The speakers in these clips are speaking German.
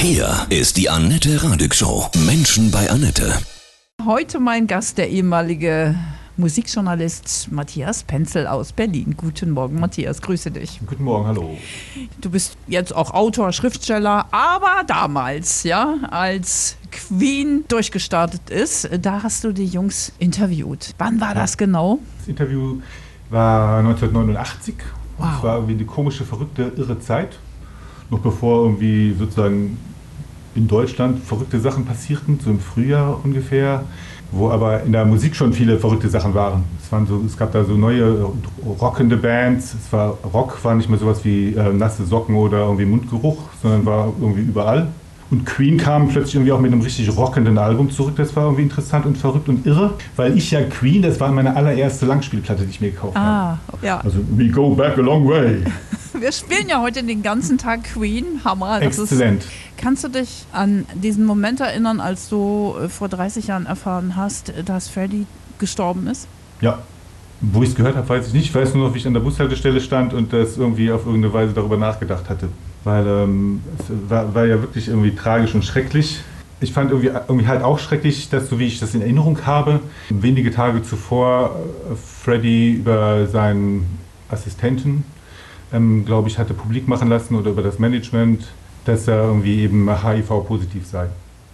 Hier ist die Annette Radig Show. Menschen bei Annette. Heute mein Gast, der ehemalige Musikjournalist Matthias Penzel aus Berlin. Guten Morgen, Matthias, grüße dich. Guten Morgen, hallo. Du bist jetzt auch Autor, Schriftsteller, aber damals, ja, als Queen durchgestartet ist, da hast du die Jungs interviewt. Wann war das genau? Das Interview war 1989. Wow. Es war irgendwie eine komische, verrückte, irre Zeit. Noch bevor irgendwie sozusagen in Deutschland verrückte Sachen passierten, so im Frühjahr ungefähr, wo aber in der Musik schon viele verrückte Sachen waren. Es, waren so, es gab da so neue rockende Bands. Es war Rock war nicht mehr sowas wie äh, nasse Socken oder irgendwie Mundgeruch, sondern war irgendwie überall. Und Queen kam plötzlich irgendwie auch mit einem richtig rockenden Album zurück. Das war irgendwie interessant und verrückt und irre, weil ich ja Queen, das war meine allererste Langspielplatte, die ich mir gekauft habe. Ah, ja. Also We Go Back a Long Way. Wir spielen ja heute den ganzen Tag Queen. Hammer. Das Exzellent. Ist, kannst du dich an diesen Moment erinnern, als du äh, vor 30 Jahren erfahren hast, dass Freddie gestorben ist? Ja. Wo ich es gehört habe, weiß ich nicht. Ich weiß nur noch, wie ich an der Bushaltestelle stand und das irgendwie auf irgendeine Weise darüber nachgedacht hatte. Weil ähm, es war, war ja wirklich irgendwie tragisch und schrecklich. Ich fand irgendwie, irgendwie halt auch schrecklich, dass, so wie ich das in Erinnerung habe, wenige Tage zuvor äh, Freddy über seinen Assistenten, ähm, glaube ich, hatte publik machen lassen oder über das Management, dass er irgendwie eben HIV-positiv sei.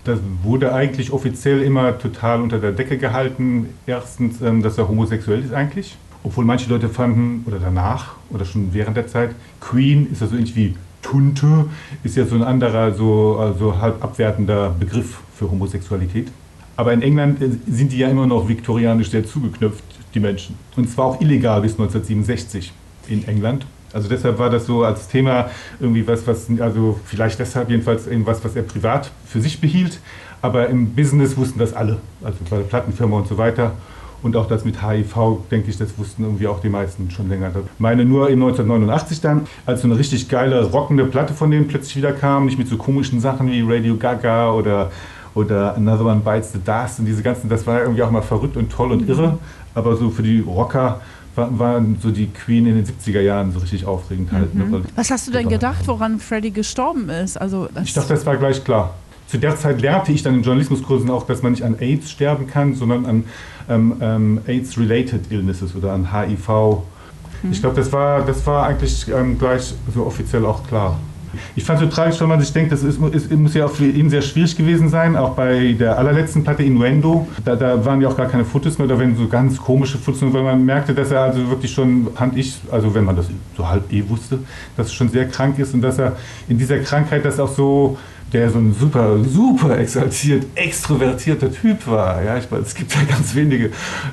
Das wurde eigentlich offiziell immer total unter der Decke gehalten. Erstens, ähm, dass er homosexuell ist eigentlich. Obwohl manche Leute fanden, oder danach, oder schon während der Zeit, Queen ist ja so ähnlich wie Tunte, ist ja so ein anderer, so also halb abwertender Begriff für Homosexualität. Aber in England äh, sind die ja immer noch viktorianisch sehr zugeknöpft, die Menschen. Und zwar auch illegal bis 1967 in England. Also deshalb war das so als Thema irgendwie was, was, also vielleicht deshalb jedenfalls irgendwas, was er privat für sich behielt. Aber im Business wussten das alle, also bei der Plattenfirma und so weiter. Und auch das mit HIV, denke ich, das wussten irgendwie auch die meisten schon länger. Meine nur im 1989 dann, als so eine richtig geile, rockende Platte von denen plötzlich wieder kam, nicht mit so komischen Sachen wie Radio Gaga oder, oder Another One Bites the Dust und diese ganzen, das war irgendwie auch mal verrückt und toll und irre. Aber so für die Rocker waren so die Queen in den 70er Jahren so richtig aufregend halt. Ne? Mhm. Was hast du denn gedacht, woran Freddie gestorben ist? Also ich dachte, das war gleich klar. Zu der Zeit lernte ich dann in Journalismuskursen auch, dass man nicht an AIDS sterben kann, sondern an ähm, ähm, AIDS-related Illnesses oder an HIV. Mhm. Ich glaube, das war, das war eigentlich ähm, gleich so offiziell auch klar. Ich fand es so tragisch, wenn man sich denkt, das ist, ist, muss ja auch für ihn sehr schwierig gewesen sein. Auch bei der allerletzten Platte Innuendo, da, da waren ja auch gar keine Fotos mehr, da waren so ganz komische Fotos, weil man merkte, dass er also wirklich schon, fand ich, also wenn man das so halb eh wusste, dass er schon sehr krank ist und dass er in dieser Krankheit das auch so der so ein super, super exaltiert, extrovertierter Typ war. Ja, ich weiß, es gibt ja ganz wenige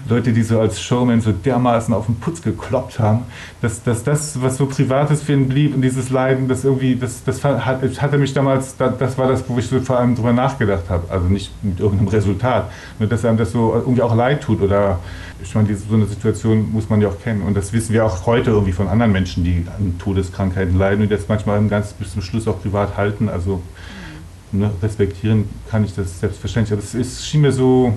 Leute, die so als Showman so dermaßen auf den Putz gekloppt haben, dass, dass das, was so Privates für ihn blieb und dieses Leiden, das irgendwie, das, das hat, hatte mich damals, das war das, wo ich so vor allem drüber nachgedacht habe. Also nicht mit irgendeinem Resultat, nur dass einem das so irgendwie auch leid tut oder ich meine, so eine Situation muss man ja auch kennen. Und das wissen wir auch heute irgendwie von anderen Menschen, die an Todeskrankheiten leiden und das manchmal ganz bis zum Schluss auch privat halten. Also ne, respektieren kann ich das selbstverständlich. Aber es schien mir so,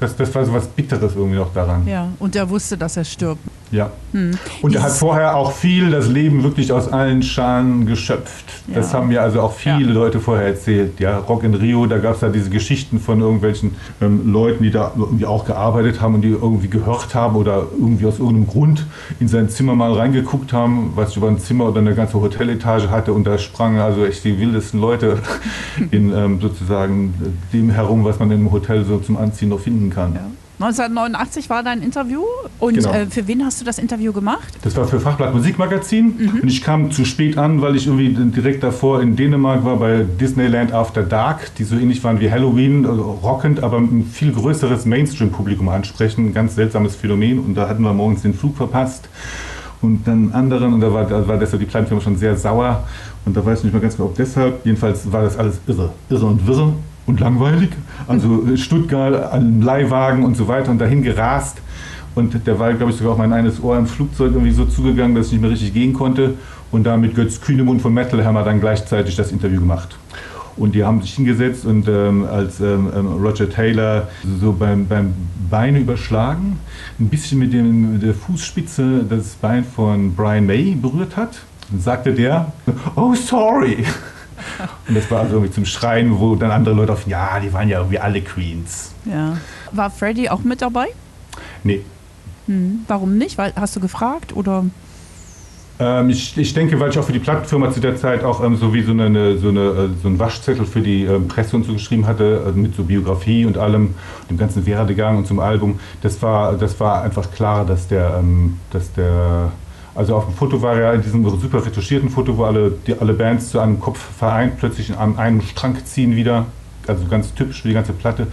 das, das war so was Bitteres irgendwie noch daran. Ja, und er wusste, dass er stirbt. Ja. Hm. Und er hat vorher auch viel das Leben wirklich aus allen Schalen geschöpft. Ja. Das haben mir also auch viele ja. Leute vorher erzählt. Ja, Rock in Rio, da gab es da diese Geschichten von irgendwelchen ähm, Leuten, die da irgendwie auch gearbeitet haben und die irgendwie gehört haben oder irgendwie aus irgendeinem Grund in sein Zimmer mal reingeguckt haben, was über ein Zimmer oder eine ganze Hotelletage hatte und da sprangen also echt die wildesten Leute in ähm, sozusagen dem herum, was man im Hotel so zum Anziehen noch finden kann. Ja. 1989 war dein Interview. Und genau. äh, für wen hast du das Interview gemacht? Das war für Fachblatt Musikmagazin. Mhm. Und ich kam zu spät an, weil ich irgendwie direkt davor in Dänemark war bei Disneyland After Dark, die so ähnlich waren wie Halloween, also rockend, aber ein viel größeres Mainstream-Publikum ansprechen. Ein ganz seltsames Phänomen. Und da hatten wir morgens den Flug verpasst. Und dann anderen, und da war, da war deshalb die Plattenfirma schon sehr sauer. Und da weiß ich nicht mehr ganz genau, ob deshalb. Jedenfalls war das alles irre. Irre und wirre und langweilig. Also äh, Stuttgart, ein Leihwagen und so weiter und dahin gerast. Und der war, glaube ich, sogar auf mein eines Ohr im Flugzeug irgendwie so zugegangen, dass ich nicht mehr richtig gehen konnte. Und da mit Götz Kühnemund von Metal Hammer dann gleichzeitig das Interview gemacht. Und die haben sich hingesetzt und ähm, als ähm, ähm Roger Taylor so beim, beim Beine überschlagen, ein bisschen mit, dem, mit der Fußspitze das Bein von Brian May berührt hat, sagte der, oh sorry. Und das war also irgendwie zum Schreien, wo dann andere Leute auf, ja, die waren ja irgendwie alle Queens. Ja. War Freddy auch mit dabei? Nee. Hm. Warum nicht? Weil, hast du gefragt oder? Ähm, ich, ich denke, weil ich auch für die Plattenfirma zu der Zeit auch ähm, so wie so, eine, so, eine, äh, so einen Waschzettel für die ähm, Presse und so geschrieben hatte, also mit so Biografie und allem, dem ganzen Werdegang und zum Album. Das war, das war einfach klar, dass der, ähm, dass der also auf dem Foto war ja in diesem super retuschierten Foto, wo alle, die, alle Bands zu einem Kopf vereint plötzlich an einem Strang ziehen wieder. Also ganz typisch für die ganze Platte.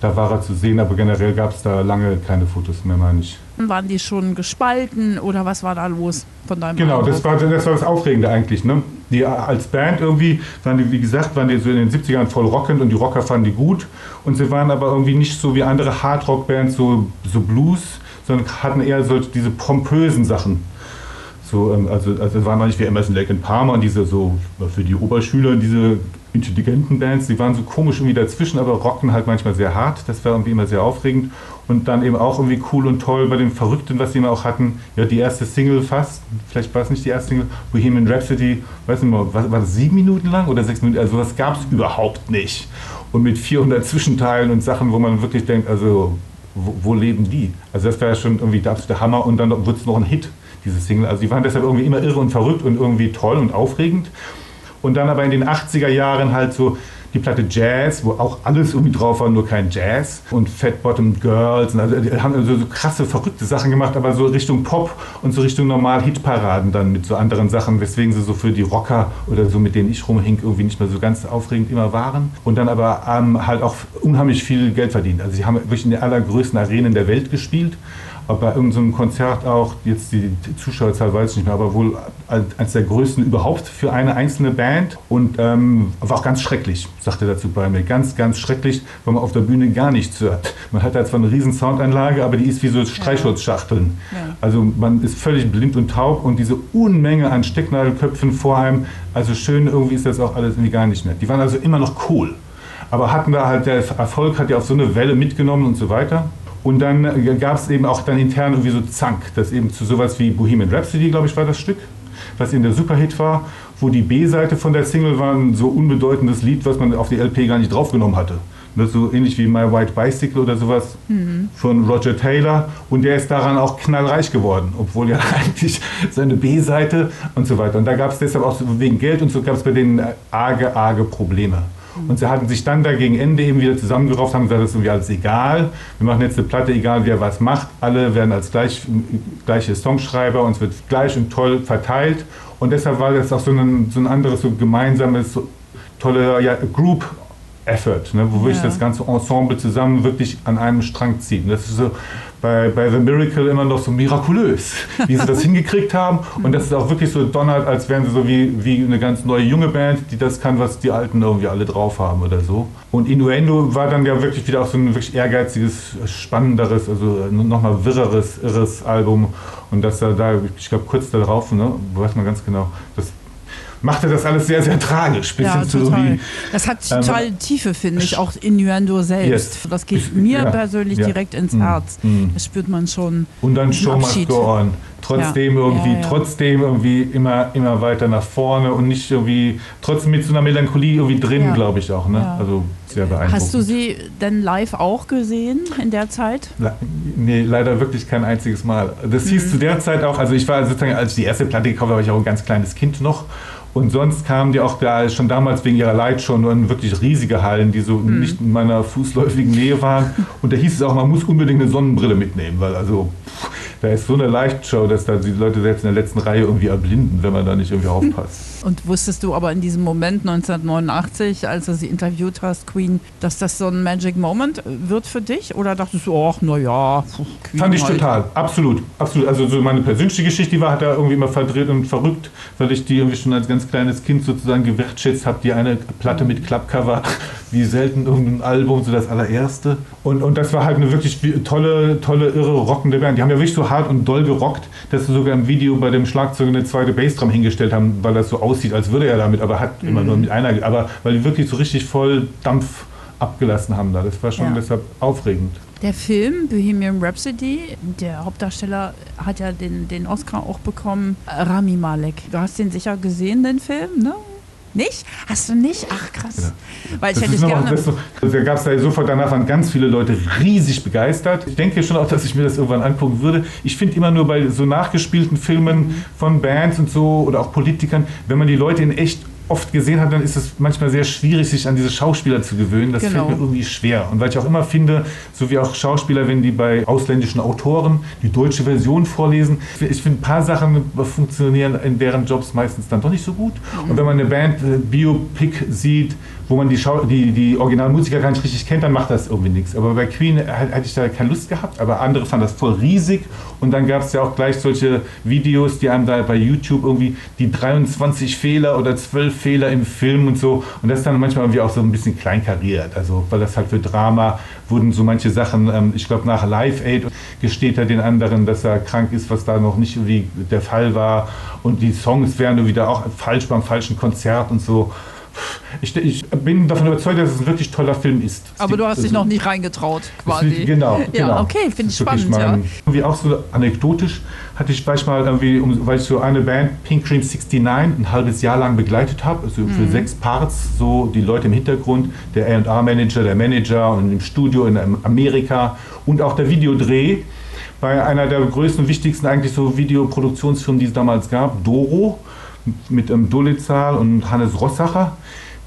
Da war er zu sehen, aber generell gab es da lange keine Fotos mehr, meine ich. Waren die schon gespalten oder was war da los von deinem Genau, Eindruck? das war, das war das Aufregende eigentlich. Ne? Die als Band irgendwie, waren die, wie gesagt, waren die so in den 70ern voll rockend und die Rocker fanden die gut. Und sie waren aber irgendwie nicht so wie andere Hardrock-Bands, so, so Blues, sondern hatten eher so diese pompösen Sachen. So, ähm, also, also es waren eigentlich wie Emerson Lake and Palmer und diese so für die Oberschüler, diese intelligenten Bands, die waren so komisch irgendwie dazwischen, aber rockten halt manchmal sehr hart. Das war irgendwie immer sehr aufregend. Und dann eben auch irgendwie cool und toll bei dem Verrückten, was sie immer auch hatten. Ja, die erste Single fast, vielleicht war es nicht die erste Single, Bohemian Rhapsody, weiß nicht mal, war, war das sieben Minuten lang oder sechs Minuten? Also das gab es überhaupt nicht. Und mit 400 Zwischenteilen und Sachen, wo man wirklich denkt, also wo, wo leben die? Also das wäre schon irgendwie der absolute Hammer und dann wird es noch ein Hit diese Single. Also die waren deshalb irgendwie immer irre und verrückt und irgendwie toll und aufregend. Und dann aber in den 80er Jahren halt so die Platte Jazz, wo auch alles irgendwie drauf war, nur kein Jazz. Und Fat Bottom Girls. Und also die haben also so krasse, verrückte Sachen gemacht, aber so Richtung Pop und so Richtung normal Hitparaden dann mit so anderen Sachen, weswegen sie so für die Rocker oder so, mit denen ich rumhink, irgendwie nicht mehr so ganz aufregend immer waren. Und dann aber ähm, halt auch unheimlich viel Geld verdient. Also sie haben wirklich in den allergrößten Arenen der Welt gespielt bei irgendeinem Konzert auch, jetzt die Zuschauerzahl weiß ich nicht mehr, aber wohl eines der größten überhaupt für eine einzelne Band und ähm, war auch ganz schrecklich, sagte er dazu bei mir. Ganz, ganz schrecklich, weil man auf der Bühne gar nichts hört. Man hat da zwar eine riesen Soundanlage, aber die ist wie so Streichholzschachteln. Ja. Also man ist völlig blind und taub und diese Unmenge an Stecknadelköpfen vor einem, also schön irgendwie ist das auch alles irgendwie gar nicht mehr. Die waren also immer noch cool. Aber hatten da halt, der Erfolg hat ja auf so eine Welle mitgenommen und so weiter. Und dann gab es eben auch dann intern irgendwie so Zank, das eben zu sowas wie Bohemian Rhapsody, glaube ich, war das Stück, was eben der Superhit war, wo die B-Seite von der Single war ein so unbedeutendes Lied, was man auf die LP gar nicht draufgenommen hatte. Das so ähnlich wie My White Bicycle oder sowas mhm. von Roger Taylor. Und der ist daran auch knallreich geworden, obwohl ja eigentlich seine B-Seite und so weiter. Und da gab es deshalb auch wegen Geld und so gab es bei denen arge, arge Probleme. Und sie hatten sich dann da gegen Ende eben wieder zusammengerauft, haben gesagt, das ist irgendwie alles egal. Wir machen jetzt eine Platte, egal wer was macht. Alle werden als gleich, gleiche Songschreiber und es wird gleich und toll verteilt. Und deshalb war das auch so ein, so ein anderes, so gemeinsames, so tolle ja, Group Effort, ne, wo wirklich ja. das ganze Ensemble zusammen wirklich an einem Strang zieht. Und das ist so bei, bei The Miracle immer noch so mirakulös, wie sie das hingekriegt haben. Und das ist auch wirklich so donnert, als wären sie so wie, wie eine ganz neue junge Band, die das kann, was die Alten irgendwie alle drauf haben oder so. Und Innuendo war dann ja wirklich wieder auch so ein wirklich ehrgeiziges, spannenderes, also nochmal wirreres, irres Album. Und das da, da ich glaube kurz darauf, ne, weiß man ganz genau, das machte das alles sehr, sehr tragisch. Bis ja, zu total. das hat ähm, total ähm, Tiefe, finde ich, auch Innuendo selbst. Yes. Das geht mir ja, persönlich ja. direkt ins mm, Herz. Mm. Das spürt man schon. Und dann Show must go on. Trotzdem irgendwie, trotzdem irgendwie immer, immer weiter nach vorne und nicht irgendwie, trotzdem mit so einer Melancholie irgendwie drin, glaube ich auch. Ne? Also sehr beeindruckend. Hast du sie denn live auch gesehen in der Zeit? Le nee, leider wirklich kein einziges Mal. Das mhm. hieß zu der Zeit auch, also ich war sozusagen, als ich die erste Platte gekauft habe, war ich auch ein ganz kleines Kind noch und sonst kamen die auch da schon damals wegen ihrer Light schon in wirklich riesige Hallen, die so mhm. nicht in meiner fußläufigen Nähe waren. Und da hieß es auch, man muss unbedingt eine Sonnenbrille mitnehmen, weil also pff, da ist so eine Lichtshow, dass da die Leute selbst in der letzten Reihe irgendwie erblinden, wenn man da nicht irgendwie aufpasst. Und wusstest du aber in diesem Moment 1989, als du sie interviewt hast, Queen, dass das so ein Magic Moment wird für dich? Oder dachtest du, ach, naja, Queen Fand ich halt. total, absolut, absolut. Also so meine persönliche Geschichte, die war halt da irgendwie immer verdreht und verrückt, weil ich die irgendwie schon als ganz kleines Kind sozusagen gewertschätzt habe, die eine Platte mit Klappcover, wie selten irgendein Album, so das allererste. Und, und das war halt eine wirklich tolle, tolle, irre, rockende Band. Die haben ja wirklich so hart und doll gerockt, dass sie sogar im Video bei dem Schlagzeug eine zweite Bassdrum hingestellt haben, weil das so aussieht, als würde er damit, aber hat mhm. immer nur mit einer, aber weil die wirklich so richtig voll Dampf abgelassen haben da. Das war schon ja. deshalb aufregend. Der Film Bohemian Rhapsody, der Hauptdarsteller hat ja den, den Oscar auch bekommen, Rami Malek. Du hast den sicher gesehen, den Film, ne? Nicht? Hast du nicht? Ach krass. Ja. Weil ich Das hätte noch- gerne. so- Da gab es ja sofort danach waren ganz viele Leute riesig begeistert. Ich denke schon auch, dass ich mir das irgendwann angucken würde. Ich finde immer nur bei so nachgespielten Filmen von Bands und so oder auch Politikern, wenn man die Leute in echt oft gesehen hat, dann ist es manchmal sehr schwierig, sich an diese Schauspieler zu gewöhnen. Das Genau. fällt mir irgendwie schwer. Und weil ich auch immer finde, so wie auch Schauspieler, wenn die bei ausländischen Autoren die deutsche Version vorlesen, ich finde, ein paar Sachen funktionieren in deren Jobs meistens dann doch nicht so gut. Und wenn man eine Band äh, Biopic sieht, wo man die, Schau die, die Originalmusiker gar nicht richtig kennt, dann macht das irgendwie nichts. Aber bei Queen hatte ich da keine Lust gehabt, aber andere fanden das voll riesig. Und dann gab es ja auch gleich solche Videos, die einem da bei YouTube irgendwie die 23 Fehler oder 12 Fehler im Film und so. Und das ist dann manchmal irgendwie auch so ein bisschen kleinkariert. Also, weil das halt für Drama wurden so manche Sachen, ähm, ich glaube nach Live Aid gesteht er den anderen, dass er krank ist, was da noch nicht irgendwie der Fall war. Und die Songs wären da auch falsch beim falschen Konzert und so. Ich, ich bin davon überzeugt, dass es ein wirklich toller Film ist. Aber du hast dich Also, noch nicht reingetraut, quasi. ist- Genau, Ja, genau. okay, finde ich spannend, ja. Irgendwie auch so anekdotisch hatte ich manchmal irgendwie, weil ich so eine Band, Pink Cream 69, ein halbes Jahr lang begleitet habe, also Mhm. für sechs Parts, so die Leute im Hintergrund, der A&R-Manager, der Manager und im Studio in Amerika und auch der Videodreh bei einer der größten wichtigsten eigentlich so Videoproduktionsfirmen, die es damals gab, Doro, mit ähm, Dolezal und Hannes Rossacher.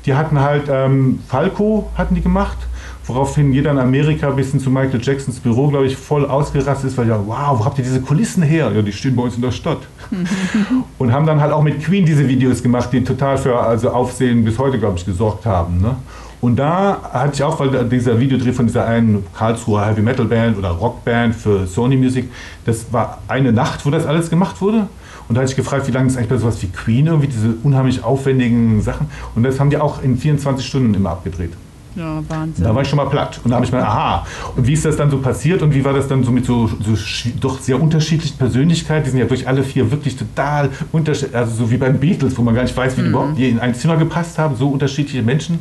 Die hatten halt ähm, Falco hatten die gemacht, woraufhin jeder in Amerika bis hin zu Michael Jacksons Büro, glaube ich, voll ausgerastet ist, weil ja, wow, wo habt ihr diese Kulissen her? Ja, die stehen bei uns in der Stadt. und haben dann halt auch mit Queen diese Videos gemacht, die total für also Aufsehen bis heute, glaube ich, gesorgt haben. Ne? Und da hatte ich auch, weil dieser Videodreh von dieser einen Karlsruher Heavy Metal Band oder Rockband für Sony Music, das war eine Nacht, wo das alles gemacht wurde. Und da hatte ich gefragt, wie lange ist eigentlich bei sowas wie Queen, irgendwie diese unheimlich aufwendigen Sachen. Und das haben die auch in 24 Stunden immer abgedreht. Ja, Wahnsinn. Da war ich schon mal platt. Und da habe ich mal, aha. Und wie ist das dann so passiert und wie war das dann so mit so, so doch sehr unterschiedlichen Persönlichkeiten? Die sind ja durch alle vier wirklich total unterschiedlich, also so wie beim Beatles, wo man gar nicht weiß, wie die überhaupt die in ein Zimmer gepasst haben, so unterschiedliche Menschen.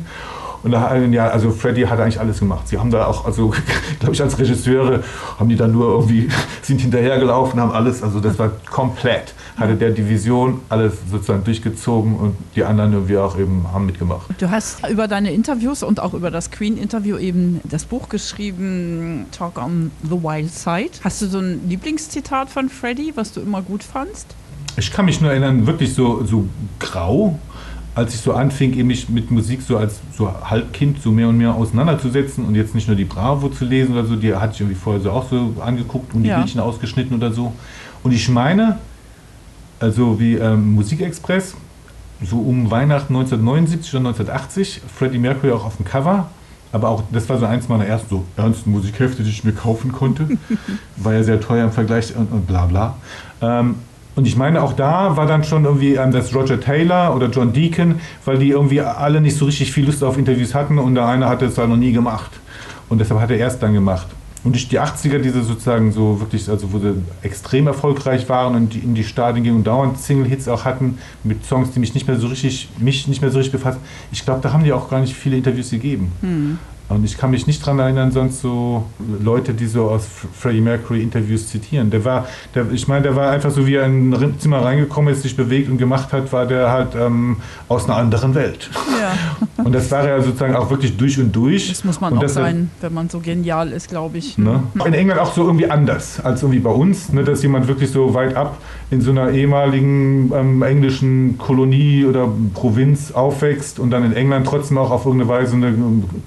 Und da, ja, also Freddy hat eigentlich alles gemacht. Sie haben da auch, also glaube ich, als Regisseure haben die dann nur irgendwie, sind hinterhergelaufen, haben alles, also das war komplett. Hatte der Division alles sozusagen durchgezogen und die anderen irgendwie auch eben haben mitgemacht. Du hast über deine Interviews und auch über das Queen-Interview eben das Buch geschrieben, Talk on the Wild Side. Hast du so ein Lieblingszitat von Freddie, was du immer gut fandst? Ich kann mich nur erinnern, wirklich so, so grau, als ich so anfing, eben mich mit Musik so als so Halbkind so mehr und mehr auseinanderzusetzen und jetzt nicht nur die Bravo zu lesen oder so, die hatte ich irgendwie vorher so auch so angeguckt und die Ja. Bildchen ausgeschnitten oder so. Und ich meine, also wie ähm, Musikexpress, so um Weihnachten 1979 oder 1980, Freddie Mercury auch auf dem Cover. Aber auch, das war so eins meiner ersten so ernsten Musikhefte, die ich mir kaufen konnte. War ja sehr teuer im Vergleich und, und bla bla. Ähm, und ich meine, auch da war dann schon irgendwie ähm, das Roger Taylor oder John Deacon, weil die irgendwie alle nicht so richtig viel Lust auf Interviews hatten und der eine hatte es halt noch nie gemacht. Und deshalb hat er erst dann gemacht. Und die 80er, diese sozusagen so wirklich, also wo sie extrem erfolgreich waren und in die Stadien gingen und dauernd Single-Hits auch hatten, mit Songs, die mich nicht mehr so richtig, mich nicht mehr so richtig befasst. Ich glaube, da haben die auch gar nicht viele Interviews gegeben. Und ich kann mich nicht daran erinnern, sonst so Leute, die so aus Freddie Mercury Interviews zitieren. Der war, der, ich meine, der war einfach so, wie er in ein Zimmer reingekommen ist, sich bewegt und gemacht hat, war der halt ähm, aus einer anderen Welt. Ja. Und das war er sozusagen auch wirklich durch und durch. Das muss man und auch sein, wenn man so genial ist, glaube ich. Ne? In England auch so irgendwie anders als irgendwie bei uns, ne, dass jemand wirklich so weit ab in so einer ehemaligen ähm, englischen Kolonie oder Provinz aufwächst und dann in England trotzdem auch auf irgendeine Weise eine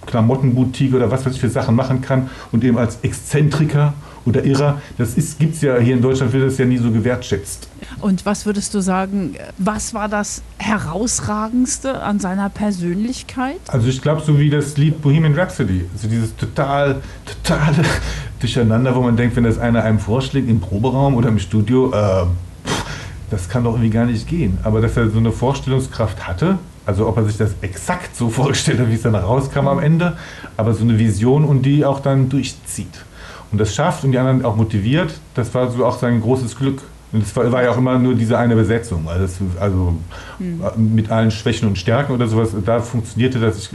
Klamottenboutique oder was weiß ich für Sachen machen kann und eben als Exzentriker oder Irrer, das gibt es ja hier in Deutschland, wird das ja nie so gewertschätzt. Und was würdest du sagen, was war das Herausragendste an seiner Persönlichkeit? Also ich glaube, so wie das Lied Bohemian Rhapsody, also dieses total, totale Durcheinander, wo man denkt, wenn das einer einem vorschlägt im Proberaum oder im Studio, äh, pff, das kann doch irgendwie gar nicht gehen. Aber dass er so eine Vorstellungskraft hatte, also ob er sich das exakt so vorgestellt hat, wie es dann rauskam am Ende, aber so eine Vision und die auch dann durchzieht. Und das schafft und die anderen auch motiviert, das war so auch sein großes Glück. Und es war, war ja auch immer nur diese eine Besetzung. Also, das, also mit allen Schwächen und Stärken oder sowas, da funktionierte das. Ich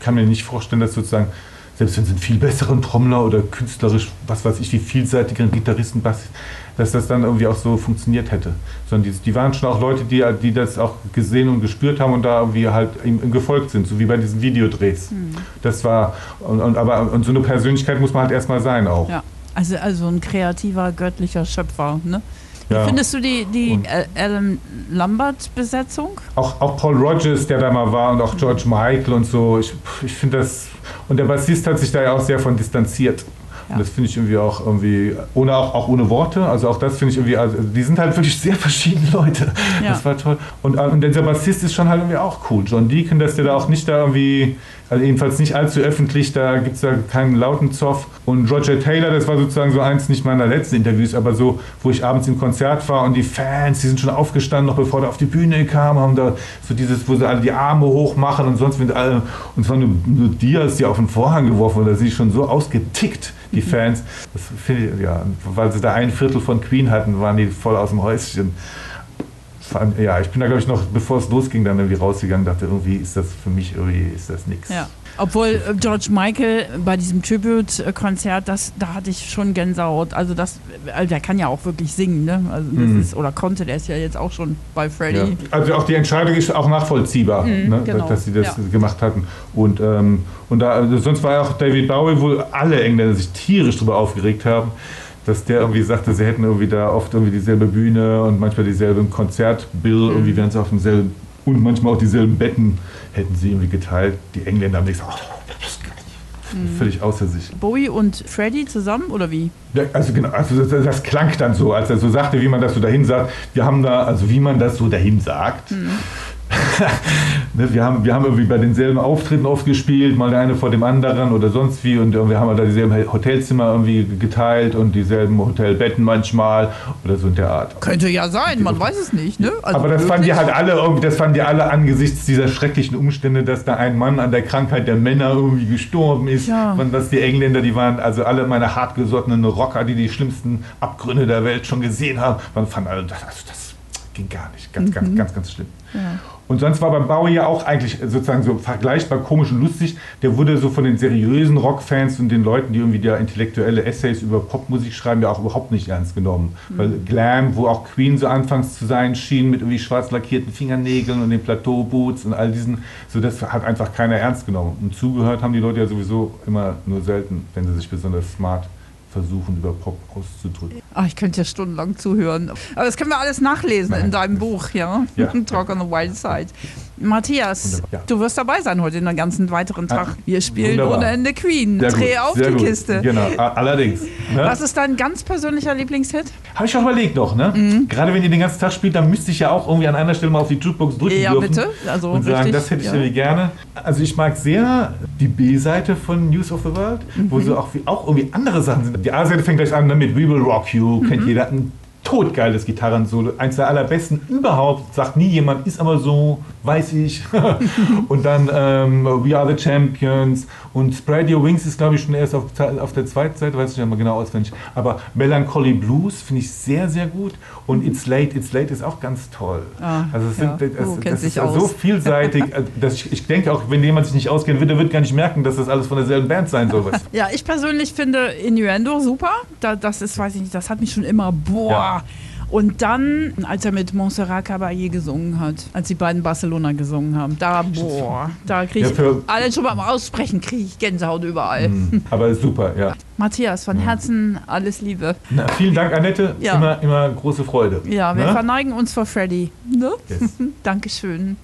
kann mir nicht vorstellen, dass sozusagen selbst wenn sie einen viel besseren Trommler oder künstlerisch, was weiß ich, wie vielseitigeren Gitarristen, Bass, dass das dann irgendwie auch so funktioniert hätte. Sondern die, die waren schon auch Leute, die, die das auch gesehen und gespürt haben und da irgendwie halt ihm, ihm gefolgt sind, so wie bei diesen Videodrehs. Mhm. Das war, und, und, aber, und so eine Persönlichkeit muss man halt erstmal sein auch. Ja. Also, also ein kreativer, göttlicher Schöpfer. Ne? Wie Ja. findest du die, die Al- Alan Lambert-Besetzung? Auch, auch Paul Rogers, der da mal war und auch George Michael und so. Ich, ich finde das. Und der Bassist hat sich da ja auch sehr von distanziert. Ja. Und das finde ich irgendwie auch irgendwie, ohne auch, auch ohne Worte. Also auch das finde ich irgendwie, also die sind halt wirklich sehr verschiedene Leute. Ja. Das war toll. Und, äh, und dieser Bassist ist schon halt irgendwie auch cool. John Deacon, dass der da auch nicht da irgendwie, also jedenfalls nicht allzu öffentlich, da gibt es da keinen lauten Zoff. Und Roger Taylor, das war sozusagen so eins nicht meiner letzten Interviews, aber so, wo ich abends im Konzert war und die Fans, die sind schon aufgestanden, noch bevor der auf die Bühne kam, haben da so dieses, wo sie alle die Arme hoch machen und sonst mit allem. Und es waren nur, nur Dias, die auf den Vorhang geworfen wurden, da sind die schon so ausgetickt, die Fans. Das ich, ja, weil sie da ein Viertel von Queen hatten, waren die voll aus dem Häuschen. Fand- Ja, ich bin da, glaube ich, noch, bevor es losging, dann irgendwie rausgegangen, dachte, irgendwie ist das für mich, irgendwie ist das nichts. Ja. Obwohl äh, George Michael bei diesem Tribute-Konzert, das, da hatte ich schon Gänsehaut. Also das, also der kann ja auch wirklich singen, ne? Also Mhm. ist, oder konnte, der ist ja jetzt auch schon bei Ja. Freddie. Also auch die Entscheidung ist auch nachvollziehbar, Mhm, ne, genau. dass sie das Ja. gemacht hatten. Und, ähm, und da, also sonst war ja auch David Bowie, wo alle Engländer sich tierisch darüber aufgeregt haben, dass der irgendwie sagte, sie hätten irgendwie da oft irgendwie dieselbe Bühne und manchmal dieselben Konzertbill, Mhm. irgendwie wären sie auf demselben und manchmal auch dieselben Betten hätten sie irgendwie geteilt. Die Engländer haben gesagt, oh, ich. Mhm. Völlig außer sich. Bowie und Freddie zusammen oder wie? Ja, also genau, also das, das klang dann so, als er so sagte, wie man das so dahin sagt. Wir haben da, also wie man das so dahin sagt. ne, wir, haben, wir haben irgendwie bei denselben Auftritten oft gespielt, mal der eine vor dem anderen oder sonst wie und wir haben da dieselben Hotelzimmer irgendwie geteilt und dieselben Hotelbetten manchmal oder so in der Art. Könnte ja sein, man weiß es nicht, ne? Also Aber das fanden die halt alle irgendwie, das fanden die alle angesichts dieser schrecklichen Umstände, dass da ein Mann an der Krankheit der Männer irgendwie gestorben ist. Ja. Und dass die Engländer, die waren also alle meine hartgesottenen Rocker, die die schlimmsten Abgründe der Welt schon gesehen haben, man fand alle, also das ging gar nicht. Ganz, ganz, ganz, ganz schlimm. Ja. Und sonst war beim Bowie ja auch eigentlich sozusagen so vergleichbar komisch und lustig. Der wurde so von den seriösen Rockfans und den Leuten, die irgendwie da intellektuelle Essays über Popmusik schreiben, ja auch überhaupt nicht ernst genommen. Weil Glam, wo auch Queen so anfangs zu sein schien, mit irgendwie schwarz lackierten Fingernägeln und den Plateauboots und all diesen, so das hat einfach keiner ernst genommen. Und zugehört haben die Leute ja sowieso immer nur selten, wenn sie sich besonders smart versuchen, über Pop auszudrücken. Ach, ich könnte ja stundenlang zuhören. Aber das können wir alles nachlesen Nein. in deinem Buch, ja? Ja. Talk on the Wild Side. Matthias, ja. du wirst dabei sein heute in den ganzen weiteren Tag. Ah, Wir spielen wunderbar. ohne Ende Queen. Sehr gut, Dreh auf sehr die gut. Kiste. Genau, allerdings. Ne? Was ist dein ganz persönlicher Lieblingshit? Habe ich schon überlegt noch, ne? Mhm. Gerade wenn ihr den ganzen Tag spielt, dann müsste ich ja auch irgendwie an einer Stelle mal auf die Jukebox drücken Ja, dürfen. bitte. Also und sagen, richtig, das hätte ich ja. irgendwie gerne. Also ich mag sehr die B-Seite von News of the World, wo Mhm. so auch, auch irgendwie andere Sachen sind. Die A-Seite fängt gleich an ne, mit We Will Rock You, Mhm. kennt jeder. Totgeiles Gitarrensolo, eins der allerbesten überhaupt, sagt nie jemand, ist aber so, weiß ich. und dann ähm, We Are the Champions und Spread Your Wings ist, glaube ich, schon erst auf, auf der zweiten Seite, weiß ich nicht mehr genau auswendig. Aber Melancholy Blues finde ich sehr, sehr gut und It's Late, It's Late ist auch ganz toll. Ah, also es ja. sind, das, Du das ist dich so aus. vielseitig, äh, dass ich, ich denke auch, wenn jemand sich nicht auskennt, wird, der wird gar nicht merken, dass das alles von derselben Band sein soll. Ja, ich persönlich finde Innuendo super. Da, das ist, weiß ich nicht, das hat mich schon immer, boah. Ja. Und dann, als er mit Montserrat Caballé gesungen hat, als die beiden Barcelona gesungen haben, da, boah, da kriege Ja, ich, für- alle schon beim Aussprechen kriege ich Gänsehaut überall. Aber ist super, ja. Matthias, von Herzen alles Liebe. Na, vielen Dank, Annette. Ja. Immer, immer große Freude. Ja, wir Ne? verneigen uns vor Freddy. Ne? Yes. Dankeschön.